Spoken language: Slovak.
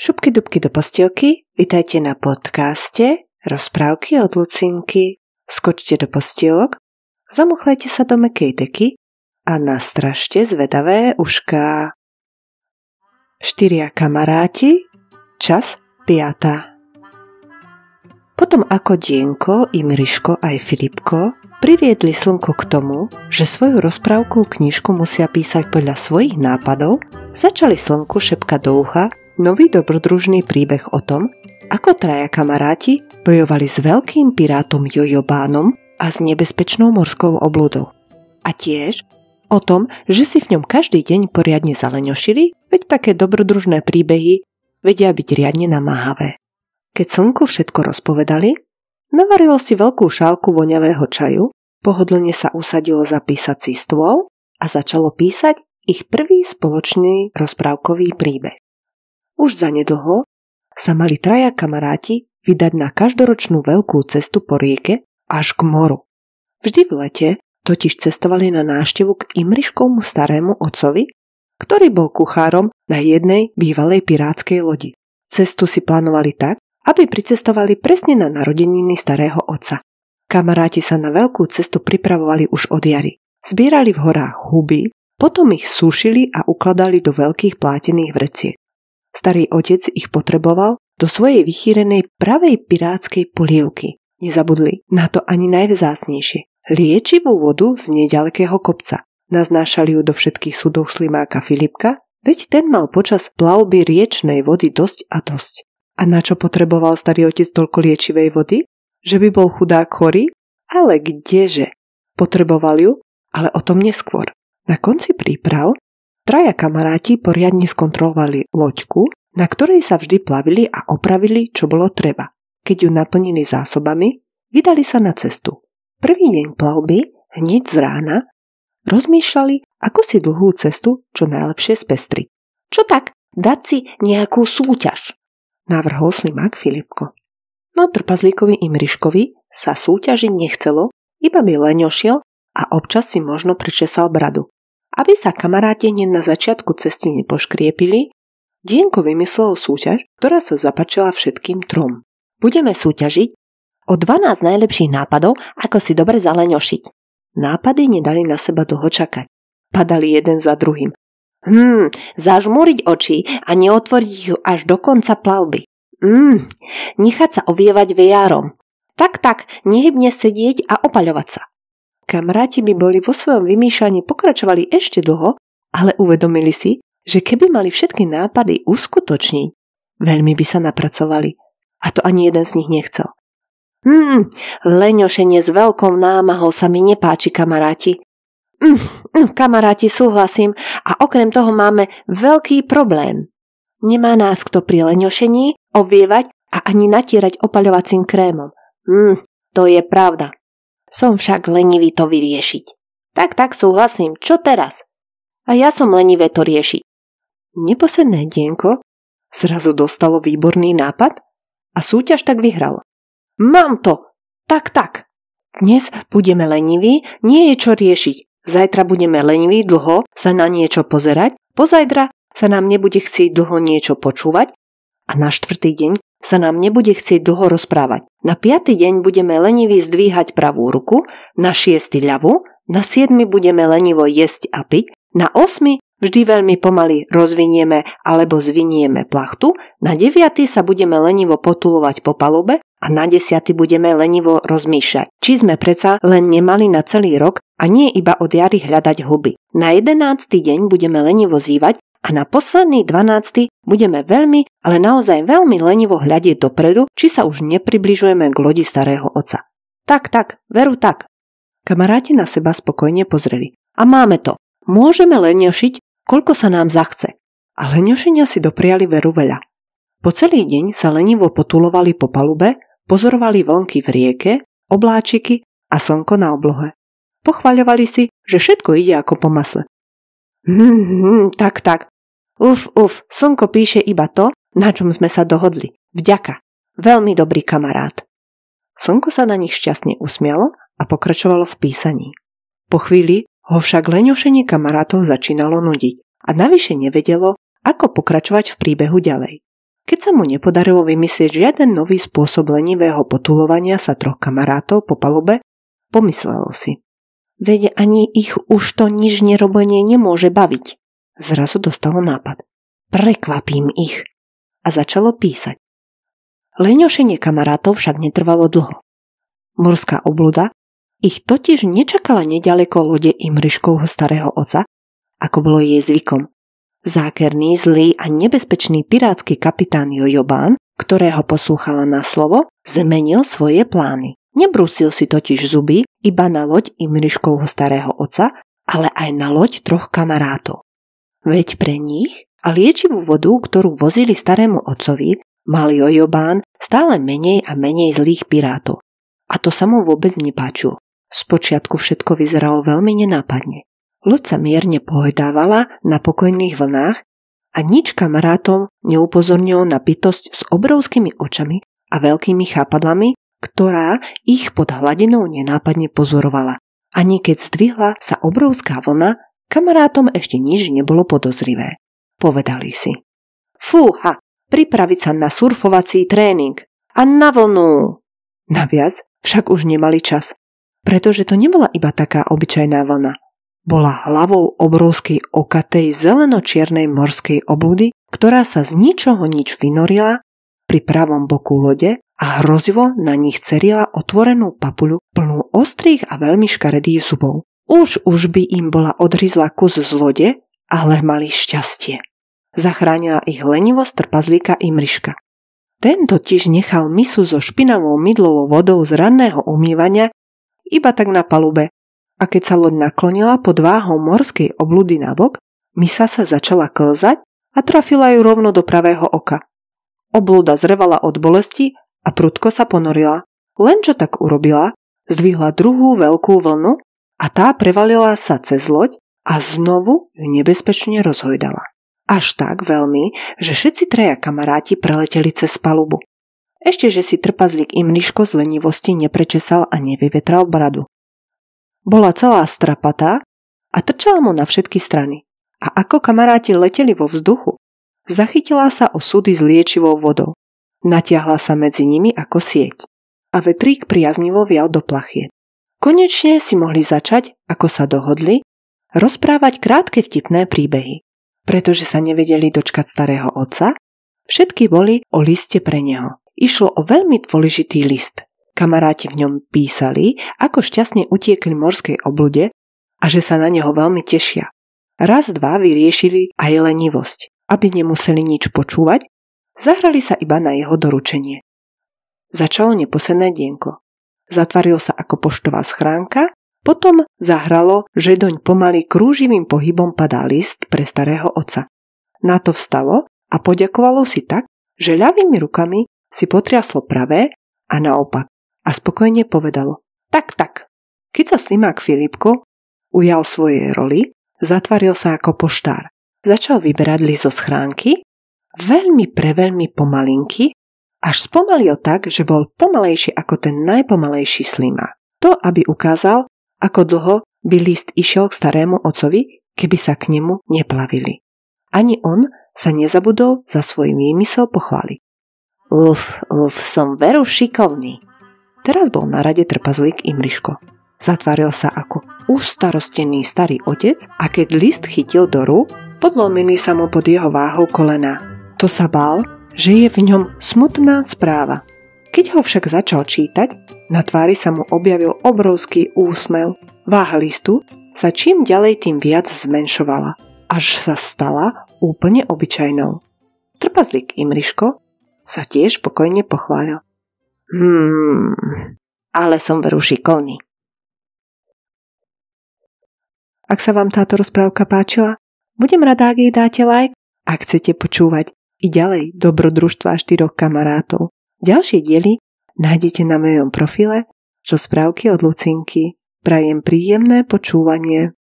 Šupky dubky do postielky, vitajte na podcaste Rozprávky od Lucinky. Skočte do postielok, zamuchlajte sa do mekej deky a nastražte zvedavé ušká. Štyria kamaráti, čas piata. Potom ako Dienko, Imriško aj Filipko priviedli slnko k tomu, že svoju rozprávku knižku musia písať podľa svojich nápadov, začali slnku šepkať do ucha nový dobrodružný príbeh o tom, ako traja kamaráti bojovali s veľkým pirátom Jojobánom a s nebezpečnou morskou obludou. A tiež o tom, že si v ňom každý deň poriadne zaleňošili, veď také dobrodružné príbehy vedia byť riadne namáhavé. Keď slnku všetko rozpovedali, navarilo si veľkú šálku voňavého čaju, pohodlne sa usadilo za písací stôl a začalo písať ich prvý spoločný rozprávkový príbeh. Už zanedlho sa mali traja kamaráti vydať na každoročnú veľkú cestu po rieke až k moru. Vždy v lete totiž cestovali na návštevu k Imriškovmu starému otcovi, ktorý bol kuchárom na jednej bývalej pirátskej lodi. Cestu si plánovali tak, aby pricestovali presne na narodeniny starého otca. Kamaráti sa na veľkú cestu pripravovali už od jary. Zbierali v horách huby, potom ich sušili a ukladali do veľkých plátených vreciek. Starý otec ich potreboval do svojej vychýrenej pravej pirátskej polievky. Nezabudli na to ani najvzácnejšie. Liečivú vodu z nedalekého kopca. Naznášali ju do všetkých súdov slimáka Filipka, veď ten mal počas plavby riečnej vody dosť a dosť. A na čo potreboval starý otec toľko liečivej vody? Že by bol chudák chorý? Ale kdeže? Potreboval ju, ale o tom neskôr. Na konci príprav Traja kamaráti poriadne skontrolovali loďku, na ktorej sa vždy plavili a opravili, čo bolo treba. Keď ju naplnili zásobami, vydali sa na cestu. Prvý deň plavby, hneď z rána, rozmýšľali, ako si dlhú cestu čo najlepšie spestriť. Čo tak, dať si nejakú súťaž, navrhol slimák Filipko. No trpazlíkovi Imriškovi sa súťažiť nechcelo, iba by leňošiel a občas si možno pričesal bradu. Aby sa kamaráti hneď na začiatku cesty nepoškriepili, Dienko vymyslel súťaž, ktorá sa zapačila všetkým trom. Budeme súťažiť o 12 najlepších nápadov, ako si dobre zaleňošiť. Nápady nedali na seba dlho čakať. Padali jeden za druhým. Hmm, zažmúriť oči a neotvoriť ich až do konca plavby. Hmm, nechať sa ovievať vejárom. Tak, tak, nehybne sedieť a opaľovať sa. Kamaráti by boli vo svojom vymýšľaní pokračovali ešte dlho, ale uvedomili si, že keby mali všetky nápady uskutočniť, veľmi by sa napracovali. A to ani jeden z nich nechcel. Hmm, leňošenie s veľkou námahou sa mi nepáči, kamaráti. Mm, mm, kamaráti, súhlasím a okrem toho máme veľký problém. Nemá nás kto pri leňošení ovievať a ani natierať opaľovacím krémom. Hmm, to je pravda. Som však lenivý to vyriešiť. Tak, tak, súhlasím. Čo teraz? A ja som lenivé to riešiť. Neposledné dienko zrazu dostalo výborný nápad a súťaž tak vyhralo. Mám to! Tak, tak. Dnes budeme leniví, nie je čo riešiť. Zajtra budeme leniví dlho sa na niečo pozerať, pozajtra sa nám nebude chcieť dlho niečo počúvať a na štvrtý deň sa nám nebude chcieť dlho rozprávať. Na piatý deň budeme leniví zdvíhať pravú ruku, na šiestý ľavú, na siedmy budeme lenivo jesť a piť, na osmy vždy veľmi pomaly rozvinieme alebo zvinieme plachtu, na deviatý sa budeme lenivo potulovať po palube a na desiaty budeme lenivo rozmýšľať. Či sme predsa len nemali na celý rok a nie iba od jary hľadať huby. Na jedenáctý deň budeme lenivo zývať a na posledný 12. budeme veľmi, ale naozaj veľmi lenivo hľadieť dopredu, či sa už nepribližujeme k lodi starého oca. Tak, tak, veru tak. Kamaráti na seba spokojne pozreli. A máme to. Môžeme leniošiť, koľko sa nám zachce. A leniošenia si dopriali veru veľa. Po celý deň sa lenivo potulovali po palube, pozorovali vlnky v rieke, obláčiky a slnko na oblohe. Pochvaľovali si, že všetko ide ako po masle. Hm, hm, tak, tak. Uf, uf, slnko píše iba to, na čom sme sa dohodli. Vďaka. Veľmi dobrý kamarát. Slnko sa na nich šťastne usmialo a pokračovalo v písaní. Po chvíli ho však leňošenie kamarátov začínalo nudiť a navyše nevedelo, ako pokračovať v príbehu ďalej. Keď sa mu nepodarilo vymyslieť žiaden nový spôsob lenivého potulovania sa troch kamarátov po palube, pomyslelo si. Veď ani ich už to nič nerobenie nemôže baviť. Zrazu dostalo nápad. Prekvapím ich. A začalo písať. Leňošenie kamarátov však netrvalo dlho. Morská obluda ich totiž nečakala nedaleko lode Imriškovho starého oca, ako bolo jej zvykom. Zákerný, zlý a nebezpečný pirátsky kapitán Jojobán, ktorého poslúchala na slovo, zmenil svoje plány. Nebrúsil si totiž zuby iba na loď Imriškovho starého oca, ale aj na loď troch kamarátov. Veď pre nich a liečivú vodu, ktorú vozili starému otcovi, mal Jojobán stále menej a menej zlých pirátov. A to sa mu vôbec nepáčilo. Spočiatku všetko vyzeralo veľmi nenápadne. Loď sa mierne pohojdávala na pokojných vlnách a nič kamarátom neupozornilo na bytosť s obrovskými očami a veľkými chápadlami, ktorá ich pod hladinou nenápadne pozorovala. Ani keď zdvihla sa obrovská vlna, kamarátom ešte nič nebolo podozrivé. Povedali si. Fúha, pripraviť sa na surfovací tréning a na vlnu. Naviac však už nemali čas pretože to nebola iba taká obyčajná vlna. Bola hlavou obrovskej okatej zeleno-čiernej morskej oblúdy, ktorá sa z ničoho nič vynorila pri pravom boku lode a hrozivo na nich cerila otvorenú papuľu plnú ostrých a veľmi škaredých zubov. Už už by im bola odrizla kus z lode, ale mali šťastie. Zachránila ich lenivosť trpazlíka Imriška. Ten totiž nechal misu so špinavou mydlovou vodou z ranného umývania iba tak na palube. A keď sa loď naklonila pod váhou morskej oblúdy na bok, misa sa začala klzať a trafila ju rovno do pravého oka. Oblúda zrevala od bolesti a prudko sa ponorila. Len čo tak urobila, zdvihla druhú veľkú vlnu a tá prevalila sa cez loď a znovu ju nebezpečne rozhojdala. Až tak veľmi, že všetci traja kamaráti preleteli cez palubu. Ešte, že si trpazlík Imriško z lenivosti neprečesal a nevyvetral bradu. Bola celá strapatá a trčala mu na všetky strany. A ako kamaráti leteli vo vzduchu, zachytila sa o súdy s liečivou vodou. Natiahla sa medzi nimi ako sieť. A vetrík priaznivo vial do plachie. Konečne si mohli začať, ako sa dohodli, rozprávať krátke vtipné príbehy. Pretože sa nevedeli dočkať starého otca, všetky boli o liste pre neho. Išlo o veľmi dôležitý list. Kamaráti v ňom písali, ako šťastne utiekli morskej oblude a že sa na neho veľmi tešia. Raz, dva vyriešili aj lenivosť. Aby nemuseli nič počúvať, zahrali sa iba na jeho doručenie. Začalo neposedné dienko. Zatvaril sa ako poštová schránka, potom zahralo, že doň pomaly krúživým pohybom padá list pre starého otca. Na to vstalo a poďakovalo si tak, že ľavými rukami si potriaslo pravé a naopak a spokojne povedalo tak, tak. Keď sa slimák Filipko ujal svojej roli, zatvaril sa ako poštár. Začal vyberať list zo schránky, veľmi preveľmi pomalinky, až spomalil tak, že bol pomalejší ako ten najpomalejší slima. To, aby ukázal, ako dlho by list išiel k starému ocovi, keby sa k nemu neplavili. Ani on sa nezabudol za svoj výmysel pochváliť. Uf, uf, som veru šikovný. Teraz bol na rade trpazlík Imriško. Zatváril sa ako ustarostený starý otec a keď list chytil do rúk, podlomili sa mu pod jeho váhou kolena. To sa bál, že je v ňom smutná správa. Keď ho však začal čítať, na tvári sa mu objavil obrovský úsmev. Váha listu sa čím ďalej tým viac zmenšovala, až sa stala úplne obyčajnou. Trpazlík Imriško sa tiež pokojne pochválil. Hmm, ale som veru šikovný. Ak sa vám táto rozprávka páčila, budem rada, ak jej dáte like, ak chcete počúvať i ďalej dobrodružstva štyroch kamarátov. Ďalšie diely nájdete na mojom profile rozprávky od Lucinky. Prajem príjemné počúvanie.